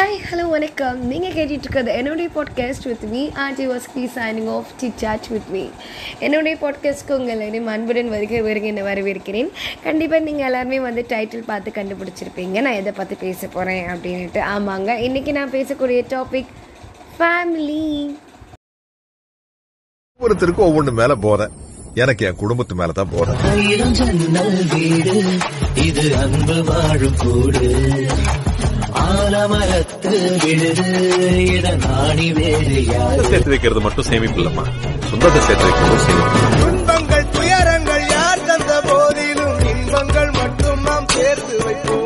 Hi hello வணக்கம். நீங்கள் கேட்டுட்டு இருக்கிறது என்னுடைய podcast with me RT Vasuki signing off the chat with me என்னுடைய பாட்காஸ்ட்க்கு உங்கள் எல்லாரையும் அன்புடன் வருகை வருகை என்ன வரவேற்கிறேன். கண்டிப்பாக நீங்கள் எல்லாருமே வந்து டைட்டில் பார்த்து கண்டுபிடிச்சிருப்பீங்க. நான் எதை பார்த்து பேச போகிறேன் அப்படின்ட்டு ஆமாங்க இன்றைக்கி நான் பேசக்கூடிய டாபிக் ஃபேமிலி ஒவ்வொருத்தருக்கும் ஒவ்வொன்று மேல போறேன். எனக்கு என் குடும்பத்து மேல தான் போறேன். இது அன்பு வாழும் கூடு. ஆலமரத்து விழுது இதன் ஆணி வேறு சேர்த்து வைக்கிறது மட்டும் சேமிப்பு இல்லம்மா சொந்தத்தை சேர்த்து வைக்கிறது சேமிப்பு துன்பங்கள் துயரங்கள் யார் தந்த போதிலும் இன்பங்கள் மட்டும் நாம் சேர்த்து வைப்போம்.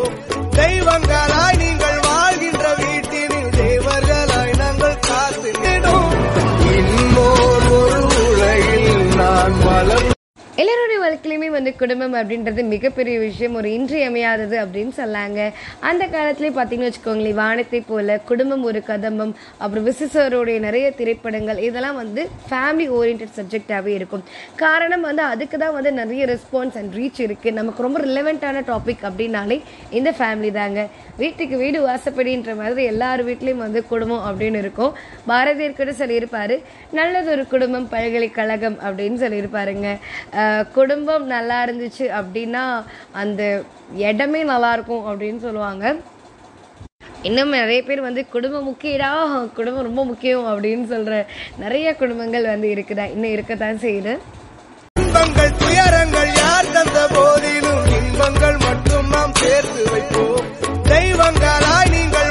குடும்பம் அப்படின்றது மிகப்பெரிய விஷயம். ஒரு இன்றியமையாதது அப்படின்னு சொல்லாங்க. அந்த காலத்துலேயே பார்த்தீங்கன்னு வச்சுக்கோங்களேன் வானத்தை போல குடும்பம் ஒரு கதம்பம் அப்புறம் விசிசருடைய நிறைய திரைப்படங்கள் இதெல்லாம் வந்து ஃபேமிலி ஓரியன்ட் சப்ஜெக்டாகவே இருக்கும். காரணம் வந்து அதுக்கு தான் வந்து நிறைய ரெஸ்பான்ஸ் அண்ட் ரீச் இருக்குது நமக்கு ரொம்ப ரிலவெண்ட்டான டாபிக் அப்படின்னாலே இந்த ஃபேமிலி தாங்க. வீட்டுக்கு வீடு வாசப்படின்ற மாதிரி எல்லார் வீட்லேயும் வந்து குடும்பம் அப்படின்னு இருக்கும். பாரதியார் கூட சொல்லியிருப்பாரு நல்லது ஒரு குடும்பம் பல்கலைக்கழகம் அப்படின்னு சொல்லியிருப்பாருங்க. குடும்பம் நல்லா இருந்துச்சு அப்படின்னா அந்த இடமே நல்லாயிருக்கும் அப்படின்னு சொல்லுவாங்க. இன்னும் நிறைய பேர் வந்து குடும்பம் முக்கியடா குடும்பம் ரொம்ப முக்கியம் அப்படின்னு சொல்கிற நிறைய குடும்பங்கள் வந்து இருக்குதா இன்னும் இருக்கத்தான் செய்யுது. துன்பங்கள் துயரங்கள் யார் தந்த போதிலும் இன்பங்கள் மட்டும் நாம் சேர்த்து வைப்போம். தெய்வங்களாய் நீங்கள்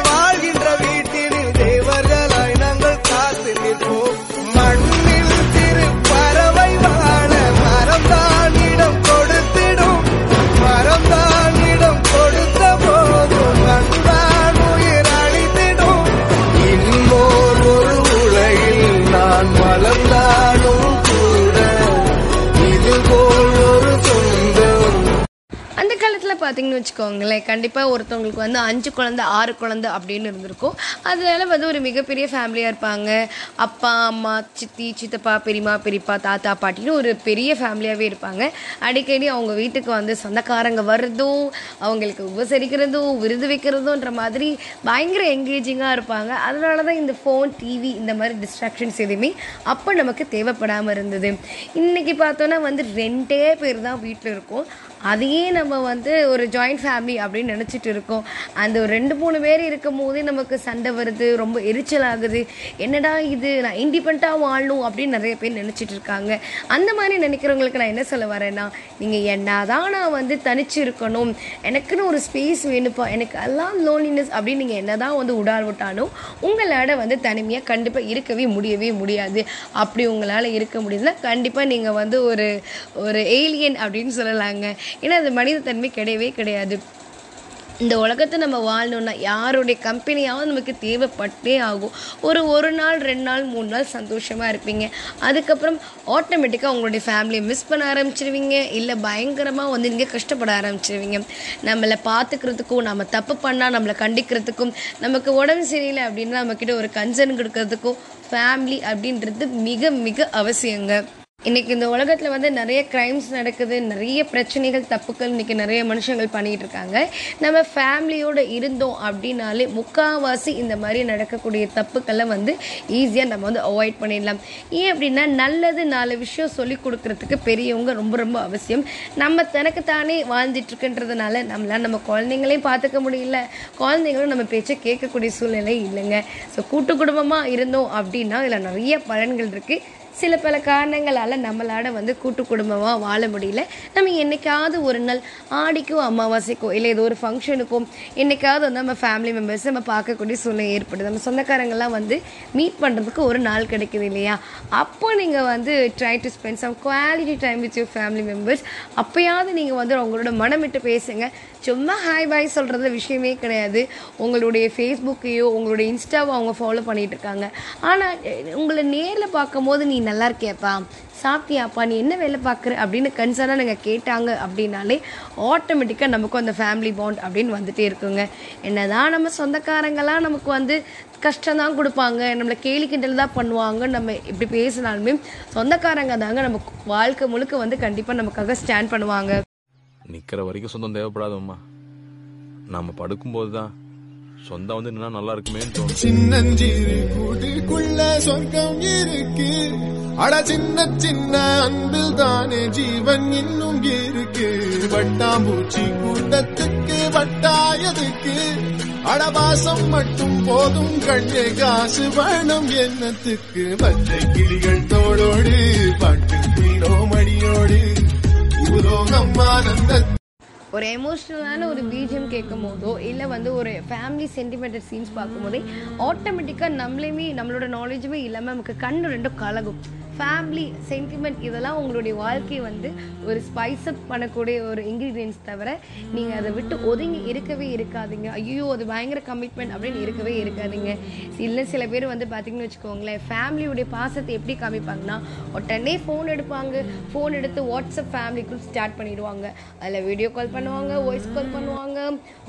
பார்த்தீங்கன்னு வச்சுக்கோங்களேன் கண்டிப்பாக ஒருத்தவங்களுக்கு வந்து அஞ்சு குழந்தை ஆறு குழந்தை அப்படின்னு இருந்திருக்கும். அதனால வந்து ஒரு மிகப்பெரிய ஃபேமிலியாக இருப்பாங்க. அப்பா அம்மா சித்தி சித்தப்பா பெரியம்மா பெரியப்பா தாத்தா பாட்டின்னு ஒரு பெரிய ஃபேமிலியாகவே இருப்பாங்க. அடிக்கடி அவங்க வீட்டுக்கு வந்து சொந்தக்காரங்க வர்றதும் அவங்களுக்கு உபசரிக்கிறதும் விருது வைக்கிறதுன்ற மாதிரி பயங்கர என்கேஜிங்காக இருப்பாங்க. அதனால தான் இந்த ஃபோன் டிவி இந்த மாதிரி டிஸ்ட்ராக்ஷன்ஸ் எதுவுமே அப்போ நமக்கு தேவைப்படாமல் இருந்தது. இன்றைக்கி பார்த்தோன்னா வந்து ரெண்டே பேர் தான் வீட்டில் இருக்கும். அதையே நம்ம வந்து ஒரு ஜாயிண்ட் ஃபேமிலி அப்படின்னு நினச்சிட்டு இருக்கோம். அந்த ஒரு ரெண்டு மூணு பேர் இருக்கும் போதே நமக்கு சண்டை வருது ரொம்ப எரிச்சல் ஆகுது என்னடா இது? நான் இண்டிபெண்ட்டாக வாழணும் அப்படின்னு நிறைய பேர் நினச்சிட்டு இருக்காங்க. அந்த மாதிரி நினைக்கிறவங்களுக்கு நான் என்ன சொல்ல வரேன்னா நீங்கள் என்னதான் நான் வந்து தனிச்சு இருக்கணும் எனக்குன்னு ஒரு ஸ்பேஸ் வேணுப்பா எனக்கு எல்லாம் லோன்லினஸ் அப்படின்னு நீங்கள் என்னதான் வந்து உடால் விட்டாலும் உங்களால் வந்து தனிமையாக கண்டிப்பாக இருக்கவே முடியவே முடியாது. அப்படி உங்களால் இருக்க முடியுதுன்னா கண்டிப்பாக நீங்கள் வந்து ஒரு ஒரு ஏலியன் அப்படின்னு சொல்லலாங்க. ஏன்னா அது மனிதத்தன்மை கிடையவே கிடையாது. இந்த உலகத்தை நம்ம வாழணும்னா யாருடைய கம்பெனியாவது நமக்கு தேவைப்பட்டே ஆகும். ஒரு ஒரு நாள் ரெண்டு நாள் மூணு நாள் சந்தோஷமாக இருப்பீங்க. அதுக்கப்புறம் ஆட்டோமேட்டிக்காக உங்களுடைய ஃபேமிலியை மிஸ் பண்ண ஆரம்பிச்சிருவீங்க. இல்லை பயங்கரமாக வந்து நீங்கள் கஷ்டப்பட ஆரம்பிச்சிருவீங்க. நம்மளை பார்த்துக்கிறதுக்கும் நம்ம தப்பு பண்ணால் நம்மளை கண்டிக்கிறதுக்கும் நமக்கு உடம்பு சரியில்லை அப்படின்னா நம்மக்கிட்ட ஒரு கன்சர்ன் கொடுக்கறதுக்கும் ஃபேமிலி அப்படின்றது மிக மிக அவசியங்க. இன்றைக்கி இந்த உலகத்தில் வந்து நிறைய க்ரைம்ஸ் நடக்குது நிறைய பிரச்சனைகள் தப்புக்கள் இன்றைக்கி நிறைய மனுஷங்கள் பண்ணிகிட்டு இருக்காங்க. நம்ம ஃபேமிலியோடு இருந்தோம் அப்படின்னாலே முக்காவாசி இந்த மாதிரி நடக்கக்கூடிய தப்புக்களை வந்து ஈஸியாக நம்ம வந்து அவாய்ட் பண்ணிடலாம். ஏன் அப்படின்னா நல்லது நாலு விஷயம் சொல்லி கொடுக்கறதுக்கு பெரியவங்க ரொம்ப ரொம்ப அவசியம். நம்ம தனக்கு தானே வாழ்ந்துட்டுருக்குன்றதுனால நம்மளால் நம்ம குழந்தைங்களையும் பார்த்துக்க முடியல. குழந்தைங்களும் நம்ம பேச்சை கேட்கக்கூடிய சூழ்நிலை இல்லைங்க. ஸோ கூட்டு குடும்பமாக இருந்தோம் அப்படின்னா இதில் நிறைய பலன்கள் இருக்குது சில பல காரணங்களால் நம்மளால் வந்து கூட்டு குடும்பமாக வாழ முடியல. நம்ம என்றைக்காவது ஒரு நாள் ஆடிக்கோ அமாவாசைக்கோ இல்லை ஏதோ ஒரு ஃபங்க்ஷனுக்கோ என்றைக்காவது வந்து நம்ம ஃபேமிலி மெம்பர்ஸ் நம்ம பார்க்கக்கூடிய சூழ்நிலை ஏற்படுது. நம்ம சொந்தக்காரங்கெல்லாம் வந்து மீட் பண்ணுறதுக்கு ஒரு நாள் கிடைக்குது இல்லையா? அப்போ நீங்கள் வந்து try to spend some quality time with your family members அப்போயாவது நீங்கள் வந்து உங்களோட மனமிட்டு பேசுங்க. சும்மா ஹாய் பாய் சொல்கிறது விஷயமே கிடையாது. உங்களுடைய ஃபேஸ்புக்கையோ உங்களுடைய இன்ஸ்டாவோ அவங்க ஃபாலோ பண்ணிகிட்டு இருக்காங்க. ஆனால் உங்களை நேரில் பார்க்கும்போது நீ நல்லா இருக்கியாப்பா சாப்பிட்டியாப்பா? நீ என்ன வேலை பார்க்குற? அப்படின்னு கன்சர்னாக நாங்கள் கேட்டாங்க அப்படின்னாலே ஆட்டோமேட்டிக்காக நமக்கும் அந்த ஃபேமிலி பாண்ட் அப்படின்னு வந்துகிட்டே இருக்குங்க. என்ன தான் நம்ம சொந்தக்காரங்களாம் நமக்கு வந்து கஷ்டம் தான் கொடுப்பாங்க. நம்மளை கேலி கிண்டல் தான் பண்ணுவாங்க. நம்ம இப்படி பேசினாலுமே சொந்தக்காரங்க தாங்க நம்ம வாழ்க்கை முழுக்க வந்து கண்டிப்பாக நமக்காக ஸ்டாண்ட் பண்ணுவாங்க. நிற்கிற வரைக்கும் சொந்தம் தேவைப்படாதம்மா. நம்ம படுக்கும்போது தான் சொந்தம் வந்து நின்னா நல்லா இருக்குமேன்னு தோணும் சின்னஞ்சிறு கூட்டுக்குள்ள சொர்க்கம் இருக்கு. அட சின்ன சின்ன அன்பில் தானே ஜீவன் இன்னும் இருக்கு. வட்டாம்பூச்சி கூட்டத்துக்கு வட்டாயதுக்கு அடவாசம் மட்டும் போதும் கண்ணே காசு வேணும் எண்ணத்துக்கு பச்சை கிளிகள் தோளோடு பாட்டு குயிலோ மடியோடு ஊரோகம் ஆனந்த ஒரு எமோஷ்னலான ஒரு பீஜியம் கேட்கும் போதோ இல்லை வந்து ஒரு ஃபேமிலி சென்டிமெண்டல் சீன்ஸ் பார்க்கும்போதே ஆட்டோமேட்டிக்காக நம்மளையுமே நம்மளோட நாலேஜுமே இல்லாமல் நமக்கு கண்ணு ரெண்டும் கலகும். ஃபேமிலி சென்டிமெண்ட் இதெல்லாம் உங்களுடைய வாழ்க்கையை வந்து ஒரு ஸ்பைஸ் அப் பண்ணக்கூடிய ஒரு இன்க்ரீடியன்ஸ் தவிர நீங்கள் அதை விட்டு ஒதுங்கி இருக்கவே இருக்காதீங்க. ஐயோ அது பயங்கர கமிட்மெண்ட் அப்படின்னு இருக்கவே இருக்காதீங்க. இல்லை சில பேர் வந்து பார்த்தீங்கன்னு வச்சுக்கோங்களேன் ஃபேமிலியுடைய பாசத்தை எப்படி காமிப்பாங்கன்னா உடனே ஃபோன் எடுப்பாங்க. ஃபோன் எடுத்து வாட்ஸ்அப் ஃபேமிலி குரூப் ஸ்டார்ட் பண்ணிடுவாங்க. அதில் வீடியோ கால் பண்ணுவாங்க வாய்ஸ் கால் பண்ணுவாங்க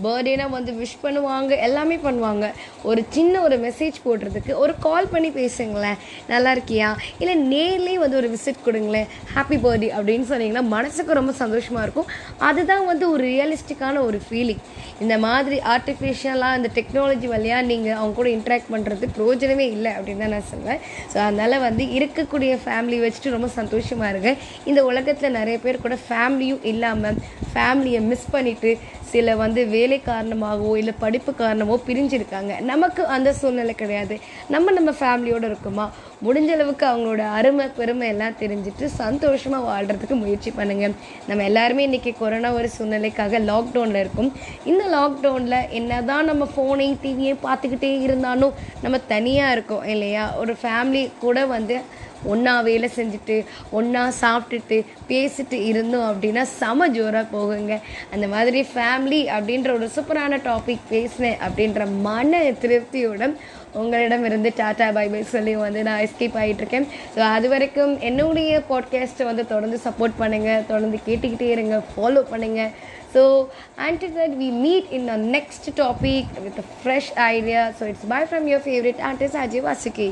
பர்த்டேனா வந்து விஷ் பண்ணுவாங்க எல்லாமே பண்ணுவாங்க. ஒரு சின்ன ஒரு மெசேஜ் போடுறதுக்கு ஒரு கால் பண்ணி பேசுங்களேன். நல்லா இருக்கியா? இல்லை நேர்லேயே வந்து ஒரு விசிட் கொடுங்களேன். ஹாப்பி பர்த்டே அப்படின்னு சொன்னீங்கன்னா மனசுக்கு ரொம்ப சந்தோஷமாக இருக்கும். அதுதான் வந்து ஒரு ரியலிஸ்டிக்கான ஒரு ஃபீலிங் இந்த மாதிரி ஆர்டிஃபிஷியலாக இந்த டெக்னாலஜி வழியாக நீங்கள் அவங்க கூட இன்ட்ராக்ட் பண்ணுறது பிரயோஜனமே இல்லை அப்படின்னு தான் நான் சொல்லுவேன் ஸோ அதனால் வந்து இருக்கக்கூடிய ஃபேமிலி வச்சுட்டு ரொம்ப சந்தோஷமாக இருக்கேன் இந்த உலகத்தில் நிறைய பேர் கூட ஃபேமிலியும் இல்லாமல் ஃபேமிலியை மிஸ் பண்ணிவிட்டு சில வந்து வேலை காரணமாகவோ இல்லை படிப்பு காரணமோ பிரிஞ்சிருக்காங்க. நமக்கு அந்த சூழ்நிலை கிடையாது. நம்ம நம்ம ஃபேமிலியோடு இருக்கோமா? முடிஞ்ச அளவுக்கு அவங்களோட அருமை பெருமை எல்லாம் தெரிஞ்சுட்டு சந்தோஷமாக வாழ்கிறதுக்கு முயற்சி பண்ணுங்கள் நம்ம எல்லாருமே இன்றைக்கி கொரோனா ஒரு சூழ்நிலைக்காக லாக்டவுனில் இருக்கும். இந்த லாக்டவுனில் என்ன தான் நம்ம ஃபோனையும் டிவியையும் பார்த்துக்கிட்டே இருந்தாலும் நம்ம தனியாக இருக்கோம் இல்லையா? ஒரு ஃபேமிலி கூட வந்து ஒன்றா வேலை செஞ்சுட்டு ஒன்றா சாப்பிட்டுட்டு பேசிட்டு இருந்தோம் அப்படின்னா செம ஜோராக போகுங்க. அந்த மாதிரி ஃபேமிலி அப்படின்ற ஒரு சூப்பரான டாபிக் பேசினேன் அப்படின்ற மன திருப்தியுடன் உங்களிடமிருந்து டாடா பை பை சொல்லி வந்து நான் எஸ்கேப் ஆகிட்டுருக்கேன் ஸோ அது வரைக்கும் என்னுடைய பாட்காஸ்ட்டை வந்து தொடர்ந்து சப்போர்ட் பண்ணுங்கள் தொடர்ந்து கேட்டுக்கிட்டே இருங்க ஃபாலோ பண்ணுங்கள் so and that we meet in a next topic with fresh idea so it's bye from your favourite artist Ajay Vasuki